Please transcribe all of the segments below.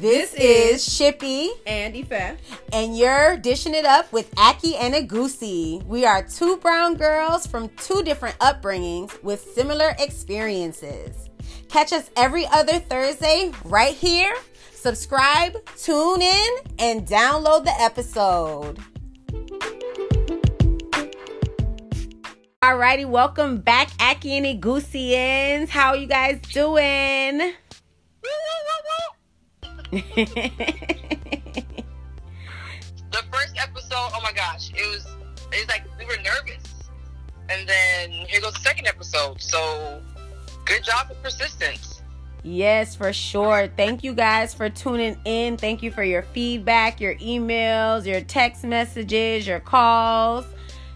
This is Shippy and Ife. and you're dishing it up with Aki and Egusi. We are two brown girls from two different upbringings with similar experiences. Catch us every other Thursday right here. Subscribe, tune in, and download the episode. Alrighty, welcome back, Aki and Egusians. How are you guys doing? the first episode, oh my gosh, it was it was like we were nervous. And then here goes the second episode. So good job for persistence. Yes, for sure. Thank you guys for tuning in. Thank you for your feedback, your emails, your text messages, your calls.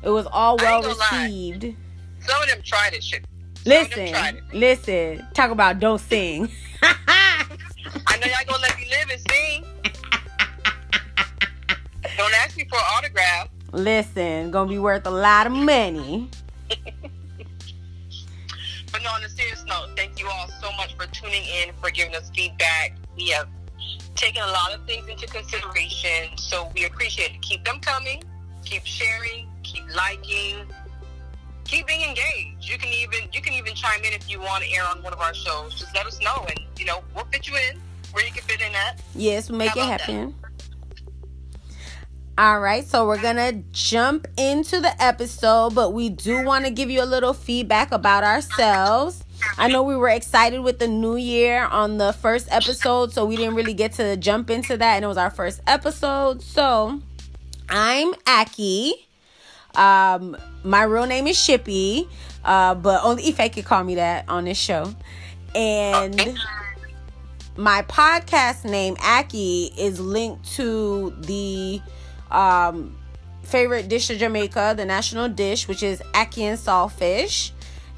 It was all well gonna lie. received. Some of them tried it shit. Some Listen, tried it. listen. Talk about don't sing. I know y'all gonna Don't ask me for an autograph. listen, gonna be worth a lot of money. But no, on a serious note, thank you all so much for tuning in, for giving us feedback. We have taken a lot of things into consideration, so we appreciate it. Keep them coming, keep sharing, keep liking, keep being engaged. You can even you can even chime in if you want to air on one of our shows. Just let us know, and you know we'll fit you in where you can fit in at. Yes, we'll make How it happen. that? All right, so we're gonna jump into the episode, but we do want to give you a little feedback about ourselves. I know we were excited with the new year on the first episode, so we didn't really get to jump into that, and it was our first episode. So I'm Aki. Um, my real name is Shippy, uh, but only Ife could call me that on this show. And my podcast name Aki is linked to the um, favorite dish of Jamaica, the national dish, which is ackee and saltfish.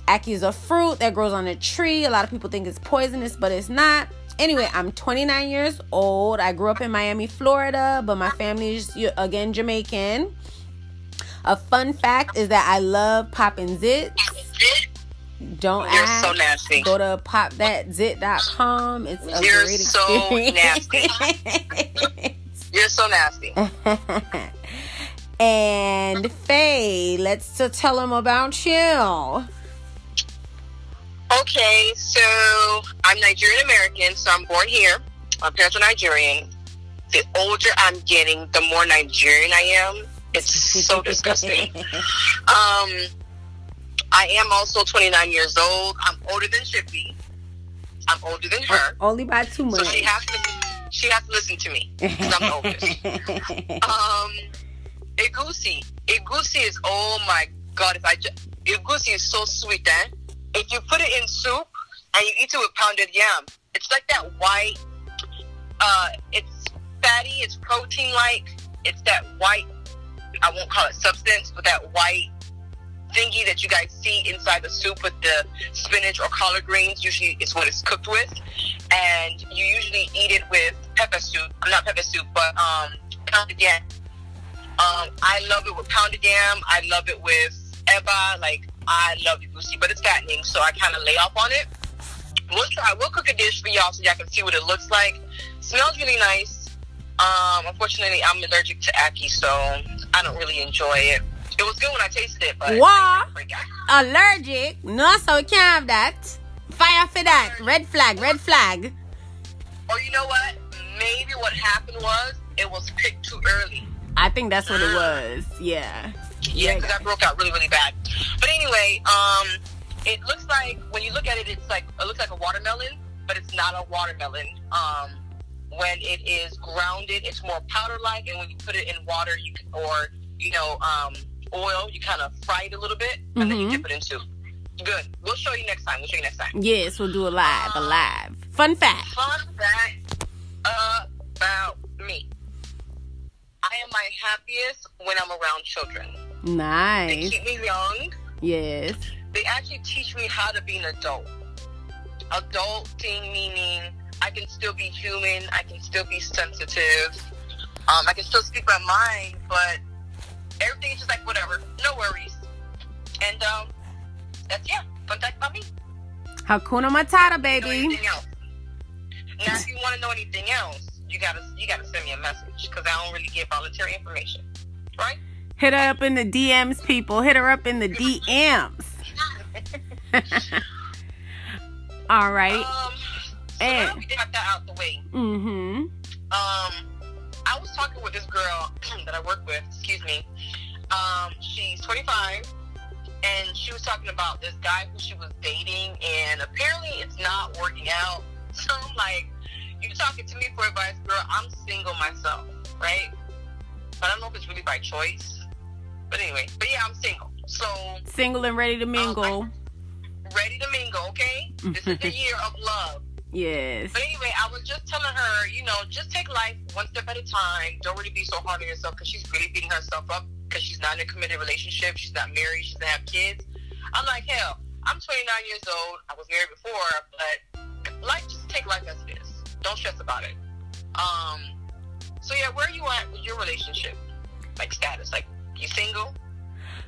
Ackee is a fruit that grows on a tree. A lot of people think it's poisonous, but it's not. Anyway, I'm 29 years old. I grew up in Miami, Florida, but my family is again Jamaican. A fun fact is that I love popping zits. Don't You're ask. so nasty. Go to popthatzit.com. It's a You're great so experience. You're so nasty. and Ife, let's to tell them about you. Okay, so I'm Nigerian American, so I'm born here. My parents are Nigerian. The older I'm getting, the more Nigerian I am. It's so disgusting. Um, I am also 29 years old. I'm older than Shippy. I'm older than her. Only by two So months. she has to she has to listen to me because I'm the oldest. Um, Egusi. Egusi is oh my god! If I ju- Egusi is so sweet. Eh? If you put it in soup and you eat it with pounded yam, it's like that white. Uh, it's fatty. It's protein like. It's that white. I won't call it substance, but that white thingy that you guys see inside the soup with the spinach or collard greens. Usually, it's what it's cooked with, and you usually eat it with pepper soup. Not pepper soup, but um, pounded yam. Um, I love it with pounded yam. I love it with eba. Like I love goosey, but it's fattening, so I kind of lay off on it. We'll try. We'll cook a dish for y'all so y'all can see what it looks like. Smells really nice. Um, unfortunately, I'm allergic to ackee, so I don't really enjoy it. It was good when I tasted it, but out. Allergic? No, so we can't have that. Fire for that. Red flag, red flag. Or you know what? Maybe what happened was it was picked too early. I think that's what it was. Yeah. Yeah, because I broke out really, really bad. But anyway, um, it looks like when you look at it, it's like it looks like a watermelon, but it's not a watermelon. Um, when it is grounded, it's more powder-like, and when you put it in water, you can, or you know, um, oil, you kind of fry it a little bit, and then you Mhm. dip it into. Good. We'll show you next time. We'll show you next time. Yes, we'll do a live, a live. Fun fact. Fun fact about me. I am my happiest when I'm around children. Nice. They keep me young. Yes. they actually teach me how to be an adult. Adulting meaning I can still be human, I can still be sensitive, um, I can still speak my mind, but everything's just like whatever, no worries. And um, that's yeah, fun fact about me. Hakuna Matata, baby. Now, if you want to know anything else, you gotta you gotta send me a message because I don't really give voluntary information, right? Hit her up in the DMs, people. Hit her up in the DMs. All right. Um, so And- we got that out the way. Mm-hmm. Um, I was talking with this girl that I work with. Excuse me. Um, she's 25, and she was talking about this guy who she was dating, and apparently it's not working out. So I'm like, you're talking to me for advice, girl. I'm single myself, right? But I don't know if it's really by choice. But anyway, but yeah, I'm single. So Single and ready to mingle. ready to mingle, okay? This is the year of love. Yes. But anyway, I was just telling her, you know, just take life one step at a time. Don't really be so hard on yourself because she's really beating herself up because she's not in a committed relationship. She's not married. She doesn't have kids. I'm like, hell, I'm 29 years old. I was married before, but life, just take life as it is. Don't stress about it. Um. So yeah, where are you at with your relationship? Like status? Like you single?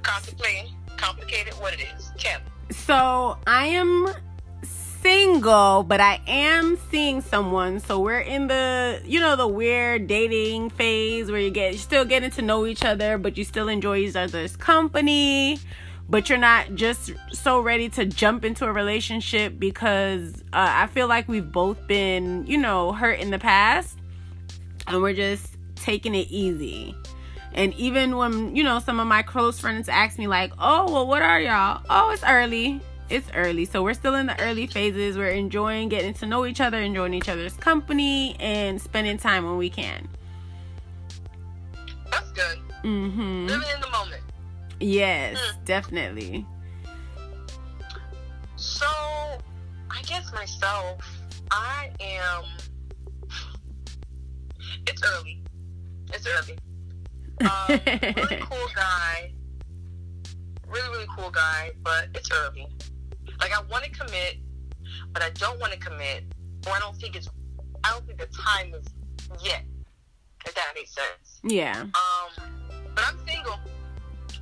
Contemplating? Complicated? What it is? Tell. So I am single, but I am seeing someone. So we're in the, you know, the weird dating phase where you get you're still getting to know each other, but you still enjoy each other's company. But you're not just so ready to jump into a relationship because uh, I feel like we've both been, you know, hurt in the past, and we're just taking it easy. And even when, you know, some of my close friends ask me, like, oh, well, what are y'all? Oh, it's early. It's early. So we're still in the early phases. We're enjoying getting to know each other, enjoying each other's company, and spending time when we can. That's good. Mm-hmm. Living in the moment. Yes, definitely. So, I guess myself, I am. It's early. It's early. Um, really cool guy. Really, really cool guy, but it's early. Like I want to commit, but I don't want to commit, or I don't think it's. I don't think the time is yet. If that makes sense. yeah. Um, but I'm single.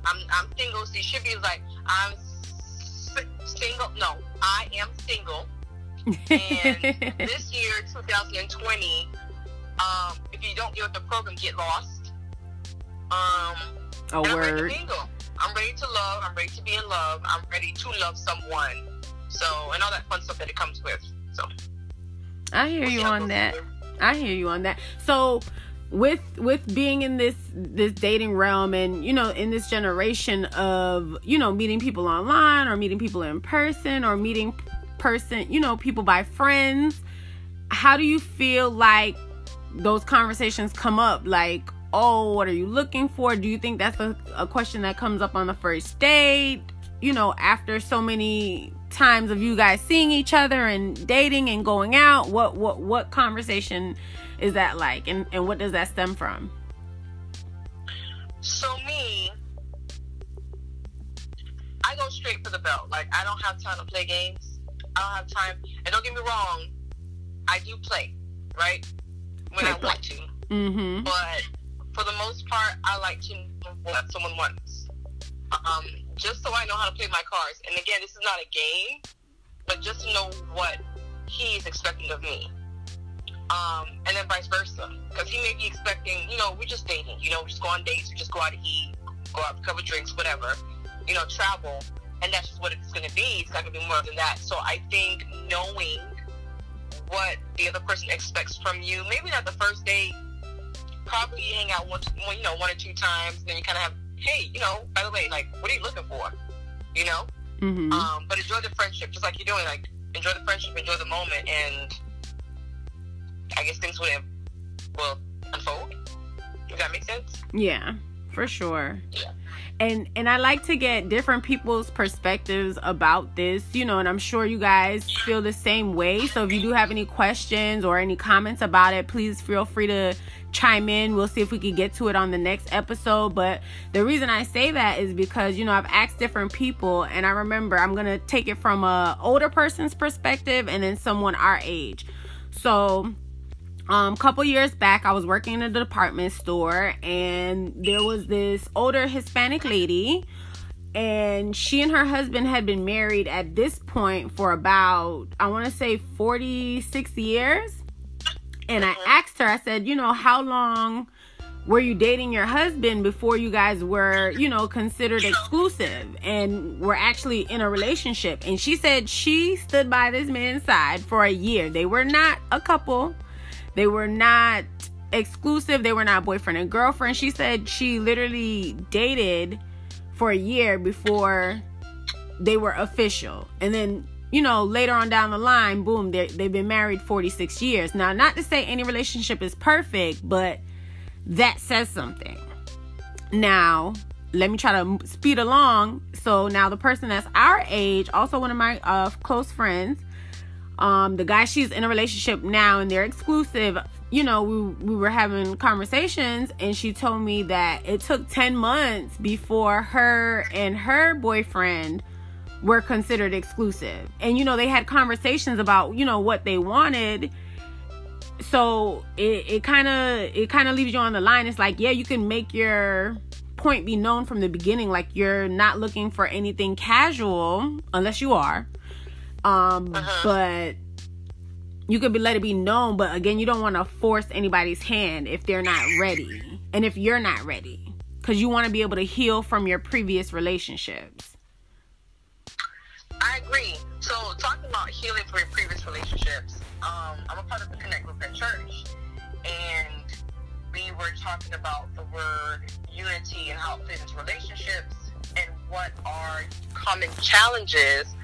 I'm I'm single. So you should be like I'm s- single. No, I am single. And this year, 2020, um, if you don't get with the program, get lost. Um, A and I'm ready word. I'm ready to love. I'm ready to be in love. I'm ready to love someone. So, and all that fun stuff that it comes with. So, I hear we'll you see how it on that. I hear you on that. So with with being in this this dating realm and you know in this generation of you know meeting people online or meeting people in person or meeting person you know people by friends how do you feel like those conversations come up like oh what are you looking for do you think that's a, a question that comes up on the first date you know after so many times of you guys seeing each other and dating and going out what what what conversation is that like and and what does that stem from So me, I go straight for the belt. Like I don't have time to play games. I don't have time. And don't get me wrong, I do play, right? When I want to. mm-hmm But for the most part, I like to know what someone wants. Um, just so I know how to play my cards. And again, this is not a game, but just to know what he is expecting of me. Um, and then vice versa. Because he may be expecting, you know, we're just dating. You know, we just go on dates, we just go out to eat, go out for couple drinks, whatever. You know, travel. And that's just what it's going to be. It's not going to be more than that. So I think knowing what the other person expects from you, maybe not the first date, probably hang out one, one, you know, one or two times, then you kind of have, hey, you know, by the way, like, what are you looking for? You know, mm-hmm um, but enjoy the friendship, just like you're doing. Like, enjoy the friendship, enjoy the moment, and I guess things will will unfold. Does that make sense? Yeah, for sure. And and I like to get different people's perspectives about this, you know, and I'm sure you guys feel the same way. So if you do have any questions or any comments about it, please feel free to chime in. We'll see if we can get to it on the next episode. But the reason I say that is because, you know, I've asked different people and I remember I'm going to take it from a older person's perspective and then someone our age. So, um couple years back i was working in a department store and there was this older hispanic lady and she and her husband had been married at this point for about i want to say 46 years And I asked her, I said, you know, how long were you dating your husband before you guys were, you know, considered exclusive and were actually in a relationship? And she said she stood by this man's side for a year. They were not a couple, they were not exclusive, they were not boyfriend and girlfriend. She said she literally dated for a year before they were official. And then you know, later on down the line, boom, they've been married 46 years. Now, not to say any relationship is perfect, but that says something. Now, let me try to speed along. So now the person that's our age, also one of my uh, close friends, um, the guy she's in a relationship now and they're exclusive. You know, we we were having conversations and she told me that it took 10 months before her and her boyfriend were considered exclusive. And you know, they had conversations about, you know, what they wanted. So it kind of it kind of leaves you on the line. It's like, yeah, you can make your point be known from the beginning like you're not looking for anything casual unless you are. Um uh-huh. but you could be let it be known, but again, you don't want to force anybody's hand if they're not ready. And if you're not ready, cuz you want to be able to heal from your previous relationships. I agree. So talking about healing from your previous relationships, um, I'm a part of the Connect group at church, and we were talking about the word unity and how it fits into relationships, and what are common challenges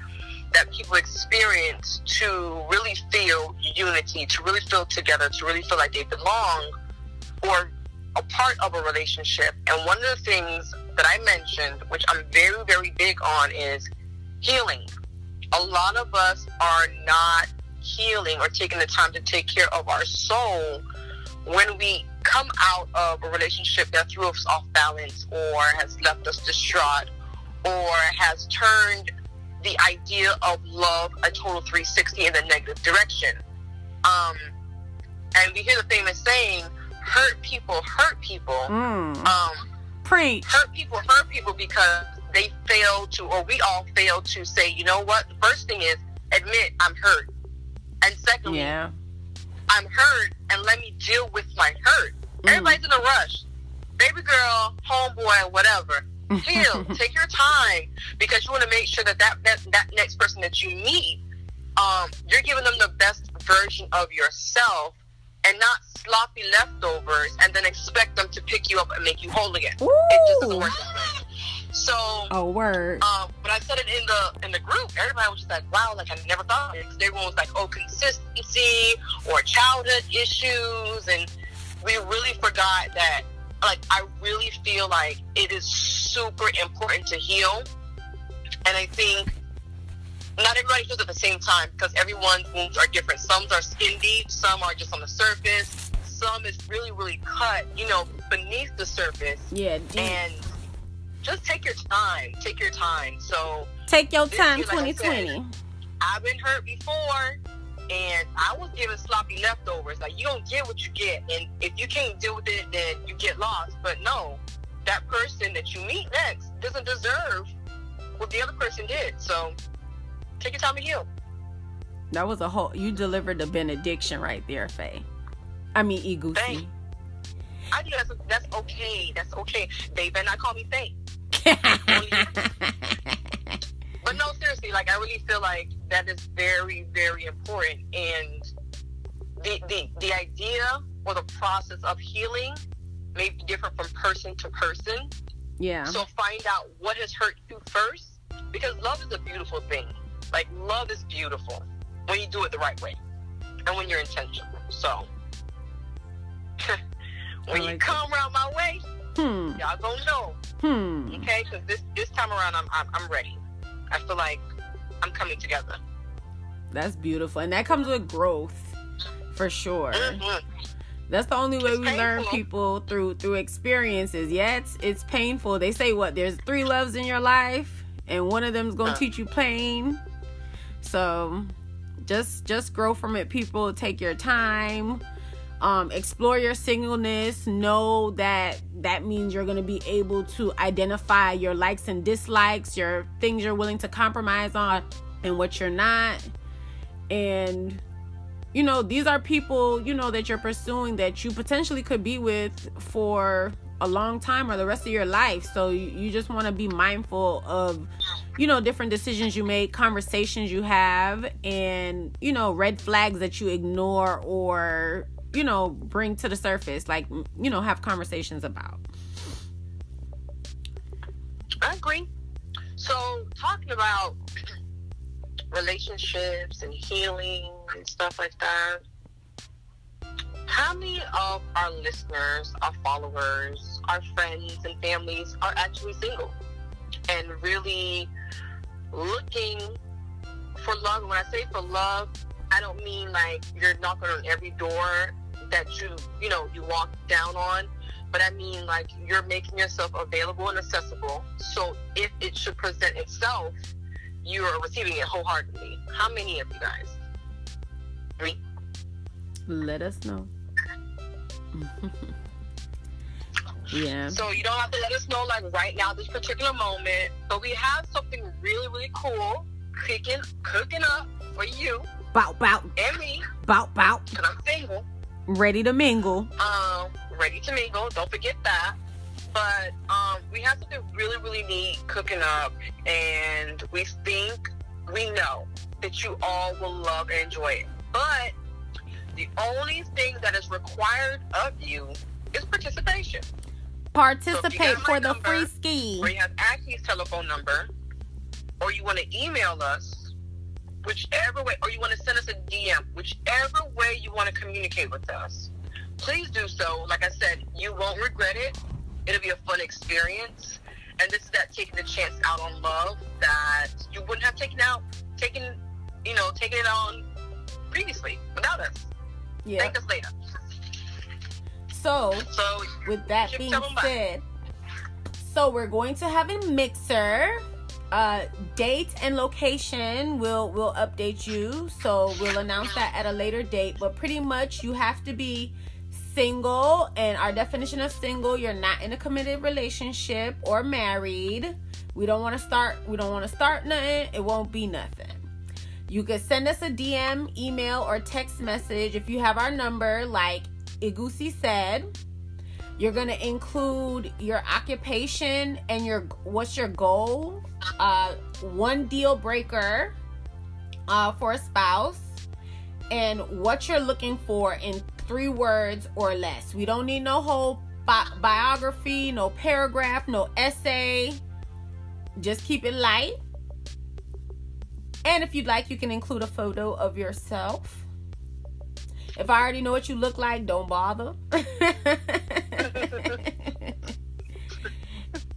that people experience to really feel unity, to really feel together, to really feel like they belong, or a part of a relationship. And one of the things that I mentioned, which I'm very, very big on, is healing. A lot of us are not healing or taking the time to take care of our soul when we come out of a relationship that threw us off balance or has left us distraught or has turned the idea of love a total 360 in the negative direction. Um, and we hear the famous saying, hurt people hurt people. Mm. Um, Preach. Hurt people hurt people because they fail to, or we all fail to say, you know what? The first thing is admit I'm hurt. And secondly, yeah. I'm hurt and let me deal with my hurt. Mm. Everybody's in a rush. Baby girl, homeboy, whatever. Take your time because you want to make sure that that, that that next person that you meet, um, you're giving them the best version of yourself and not sloppy leftovers and then expect them to pick you up and make you whole again. It just doesn't work that way. So, oh word. Um, when I said it in the in the group, everybody was just like, "Wow!" Like I never thought of it. Everyone was like, "Oh, consistency or childhood issues," and we really forgot that. Like, I really feel like it is super important to heal, and I think not everybody heals at the same time because everyone's wounds are different. Some are skin deep, some are just on the surface, some is really, really cut, you know, beneath the surface. Yeah, deep. and just take your time. Take your time. So take your time, year, like 2020. Said, I've been hurt before, and I was given sloppy leftovers. Like you don't get what you get, and if you can't deal with it, then you get lost. But no, that you meet next doesn't deserve what the other person did. So take your time to heal. That was a whole. You delivered the benediction right there, Ife. I mean, Egusi. I think that's that's okay. That's okay. They better not call me Ife. but no, seriously, like I really feel like that is very, very important. And the the the idea or the process of healing may be different from person to person. Yeah. So find out what has hurt you first, because love is a beautiful thing. Like love is beautiful when you do it the right way and when you're intentional. So when like you come around my way, Hmm. Y'all gonna know. Hmm. Okay, because this this time around, I'm, I'm I'm ready. I feel like I'm coming together. That's beautiful, and that comes with growth, for sure. Mm-hmm. That's the only way it's we painful. learn people through through experiences. Yeah, it's it's painful. They say what? There's three loves in your life, and one of them's gonna teach you pain. So, just just grow from it. People take your time um, explore your singleness know that that means you're going to be able to identify your likes and dislikes your things you're willing to compromise on and what you're not and you know, these are people, you know, that you're pursuing that you potentially could be with for a long time or the rest of your life. So you, you just want to be mindful of, you know, different decisions you make, conversations you have, and, you know, red flags that you ignore or, you know, bring to the surface, like, you know, have conversations about. I agree. So, talking about relationships and healing and stuff like that, how many of our listeners, our followers, our friends, and families are actually single and really looking for love? When I say for love, I don't mean like you're knocking on every door that you, you know, you walk down on, but I mean like you're making yourself available and accessible. So if it should present itself, you are receiving it wholeheartedly. How many of you guys? Three. Let us know. yeah. So you don't have to let us know like right now, this particular moment. But we have something really, really cool cooking, cooking up for you. Bout, bout. And me. Bout, bout. Cause I'm single. Ready to mingle. Um, ready to mingle. Don't forget that. But um, we have something really, really neat cooking up, and we think we know that you all will love and enjoy it. But the only thing that is required of you is participation. Participate so for the number, free ski. Or you have Aki's telephone number, or you want to email us, whichever way, or you want to send us a DM, whichever way you want to communicate with us. Please do so. Like I said, you won't regret it. It'll be a fun experience. And this is that taking the chance out on love that you wouldn't have taken out, taken, you know, taken it on previously without us. Yeah. Thank us later. So, So, with that being tell 'em bye. said, so we're going to have a mixer. Uh, date and location will will update you. So we'll announce that at a later date. But pretty much, you have to be single. And our definition of single, you're not in a committed relationship or married. We don't want to start. We don't want to start nothing. It won't be nothing. You could send us a DM, email, or text message if you have our number, like Egusi said. You're gonna include your occupation and your what's your goal. Uh, one deal breaker uh, for a spouse, and what you're looking for in three words or less. We don't need no whole bi- biography, no paragraph, no essay. Just keep it light. And if you'd like, you can include a photo of yourself. If I already know what you look like, don't bother.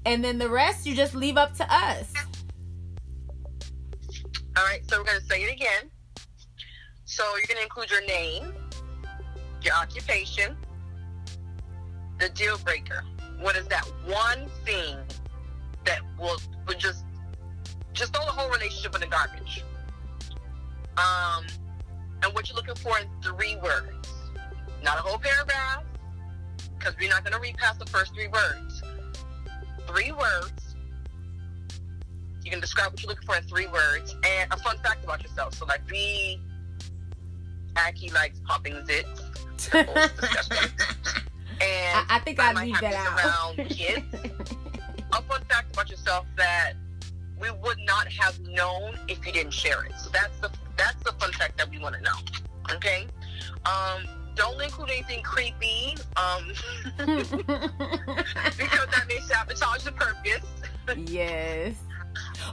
and then the rest you just leave up to us. All right, so we're going to say it again. So you're going to include your name, your occupation, the deal breaker. What is that one thing that will would just just throw the whole relationship in the garbage? Um, and what you're looking for in three words, not a whole paragraph, because we're not going to read past the first three words. Three words you can describe what you're looking for in three words and a fun fact about yourself. So, like, we, Aki likes popping zits. and I, I think I'd leave that out. around kids. a fun fact about yourself that we would not have known if you didn't share it. So that's the that's the fun fact that we want to know. Okay. Um, don't include anything creepy, um, because that may sabotage the purpose. yes.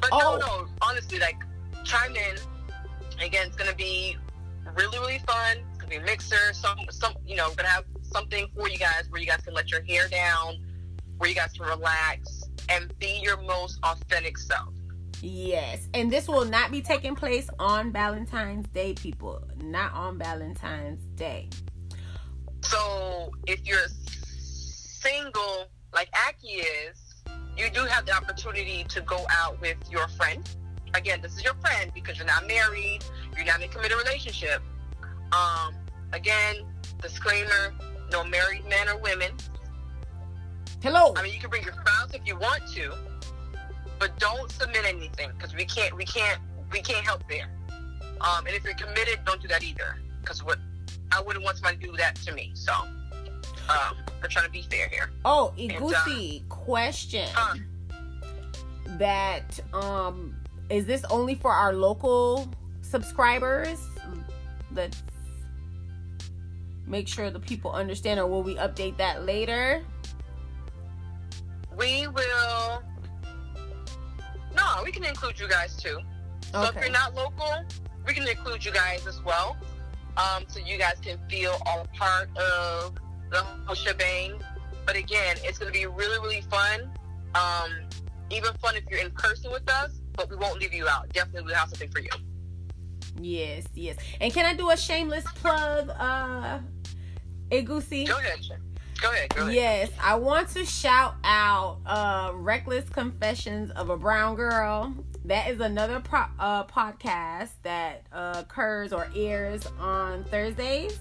But Oh. no, no, honestly, like chime in. Again, it's gonna be really, really fun. It's gonna be a mixer. Some, some, you know, gonna have something for you guys where you guys can let your hair down, where you guys can relax and be your most authentic self. Yes. And this will not be taking place on Valentine's Day, people. Not on Valentine's Day. So if you're single, like Aki is, you do have the opportunity to go out with your friend. Again, this is your friend because you're not married, you're not in a committed relationship. Um, again, disclaimer: no married men or women. Hello. I mean, you can bring your spouse if you want to, but don't submit anything because we can't, we can't, we can't help there. Um, and if you're committed, don't do that either. because what I wouldn't want somebody to do that to me. So um, I'm trying to be fair here. Oh, Egusi, uh, question. Uh, that um is this only for our local subscribers? Let's make sure the people understand, or will we update that later? We will. No, we can include you guys too. So okay. if you're not local, we can include you guys as well. Um, so you guys can feel all part of the whole shebang. But again, it's going to be really, really fun. Um, even fun if you're in person with us, but we won't leave you out. Definitely, we'll have something for you. Yes, yes. And can I do a shameless plug, uh, Egusi? Go ahead. Ahead. Yes, I want to shout out uh, Reckless Confessions of a Brown Girl. That is another pro- uh, podcast that uh, occurs or airs on Thursdays.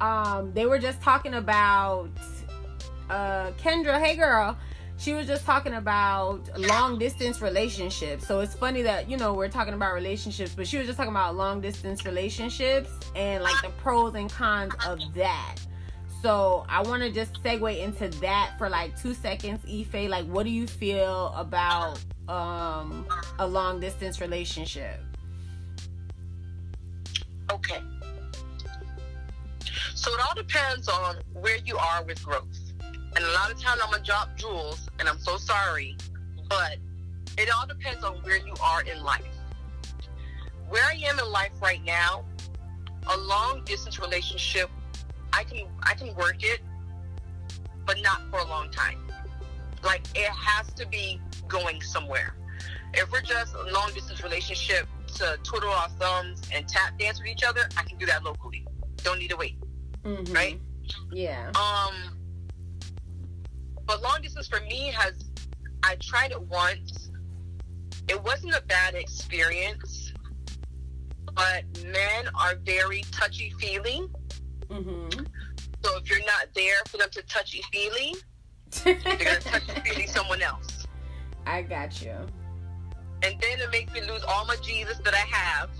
Um, they were just talking about uh, Kendra. Hey, girl. She was just talking about long distance relationships. So it's funny that, you know, we're talking about relationships, but she was just talking about long distance relationships and like the pros and cons of that. So I want to just segue into that for like two seconds, Ife. Like, what do you feel about um, a long distance relationship? Okay. So it all depends on where you are with growth. And a lot of times I'm gonna drop jewels, and I'm so sorry, but it all depends on where you are in life. Where I am in life right now, a long distance relationship, I can I can work it, but not for a long time. Like it has to be going somewhere. If we're just a long distance relationship to twiddle our thumbs and tap dance with each other, I can do that locally. Don't need to wait. Mm-hmm. Right? Yeah. Um but long distance for me has I tried it once. It wasn't a bad experience, but men are very touchy feely. Mm-hmm. So if you're not there for them to touchy feely, they're gonna touchy feely someone else. I got you. And then it makes me lose all my Jesus that I have.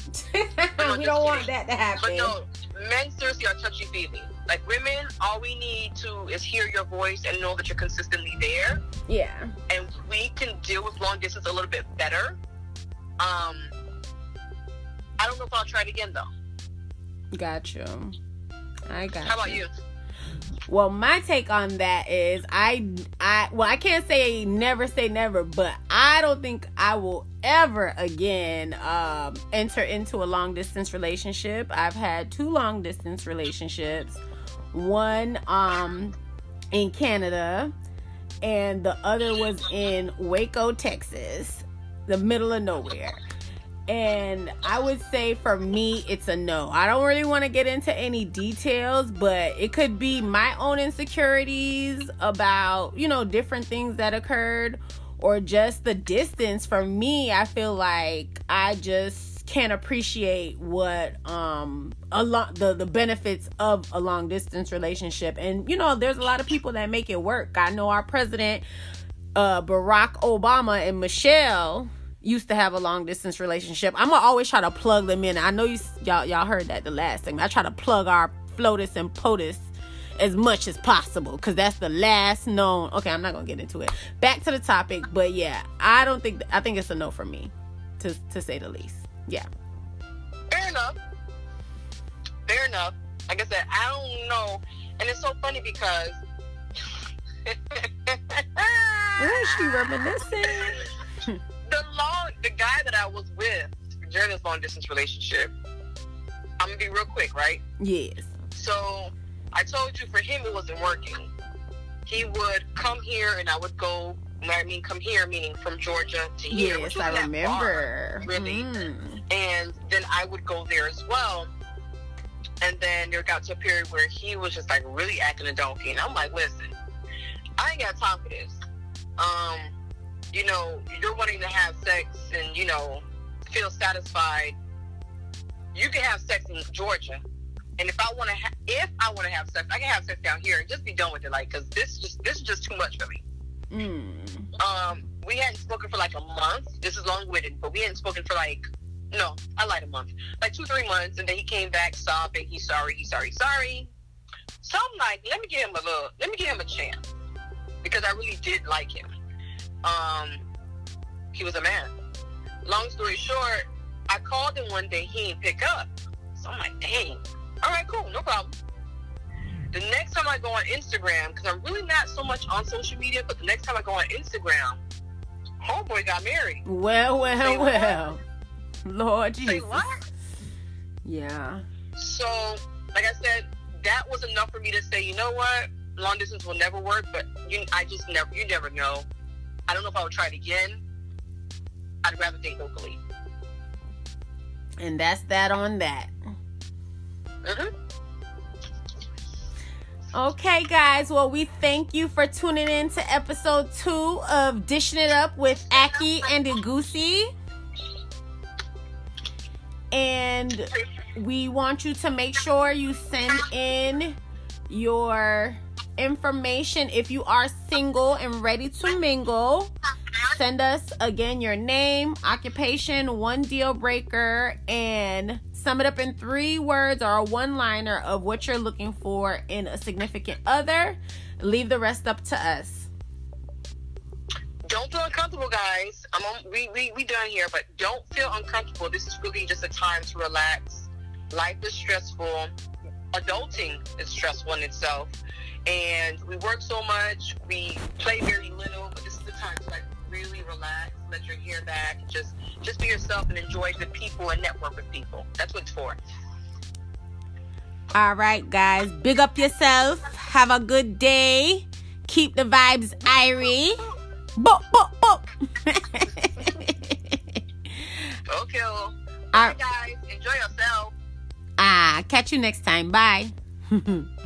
no, we don't want that to happen. But no, men seriously are touchy feely. Like women, all we need to is hear your voice and know that you're consistently there. Yeah. And we can deal with long distance a little bit better. Um, I don't know if I'll try it again though. Got you. I got. How about you? Well, my take on that is I I well I can't say never say never, but I don't think I will ever again um, enter into a long distance relationship. I've had two long distance relationships. One um in Canada and the other was in Waco, Texas, the middle of nowhere. And I would say for me, it's a no. I don't really want to get into any details, but it could be my own insecurities about, you know, different things that occurred or just the distance. For me, I feel like I just can't appreciate what um a lot the the benefits of a long distance relationship and you know there's a lot of people that make it work i know our president uh barack obama and michelle used to have a long distance relationship. I'm gonna always try to plug them in. I know you y'all y'all heard that the last thing. I try to plug our FLOTUS and POTUS as much as possible because that's the last known. Okay, I'm not gonna get into it. Back to the topic, but yeah, I don't think I think it's a no for me, to to say the least. Yeah. Fair enough. Fair enough. Like I said, I don't know, and it's so funny because. Ooh, she reminiscing the long the guy that I was with during this long distance relationship. I'm gonna be real quick, right? Yes. So I told you for him it wasn't working. He would come here and I would go. I mean, come here meaning from Georgia to here. Yes, I remember. Far, really. Mm. And then I would go there as well. And then there got to a period where he was just like really acting a donkey, and I'm like, listen, I ain't got time for this. Um, you know, you're wanting to have sex and, you know, feel satisfied, you can have sex in Georgia. And if I want to, ha- if I want to have sex, I can have sex down here and just be done with it. Like, cause this just this is just too much for me. Mm. Um, we hadn't spoken for like a month. This is long winded, but we hadn't spoken for like No, I lied a month. Like two, three months, and then he came back sobbing. He's sorry. He's sorry. Sorry. So I'm like, let me give him a little. Let me give him a chance because I really did like him. Um, he was a man. Long story short, I called him one day. He didn't pick up. So I'm like, dang. All right, cool, no problem. The next time I go on Instagram, because I'm really not so much on social media, but the next time I go on Instagram, homeboy got married. Well, well, Say well. Lord Say Jesus. what? Yeah. So, like I said, that was enough for me to say, you know what, long distance will never work. But you, I just never, you never know. I don't know if I would try it again. I'd rather date locally. And that's that on that. hmm Okay, guys. Well, we thank you for tuning in to episode two of Dishing It Up with Aki and Egusi. And we want you to make sure you send in your information if you are single and ready to mingle. Send us again your name, occupation, one deal breaker, and sum it up in three words or a one liner of what you're looking for in a significant other. Leave the rest up to us. Don't feel uncomfortable, guys. I'm on, we, we we done here, but don't feel uncomfortable. This is really just a time to relax. Life is stressful. Adulting is stressful in itself, and we work so much. We play very little, but this is the time to like really relax, let your hair back, just just be yourself and enjoy the people and network with people. That's what it's for. All right, guys. Big up yourself. Have a good day. Keep the vibes irie. Bop, bop, bop. Okay, well, All bye guys. Enjoy yourself. ah, catch you next time. Bye.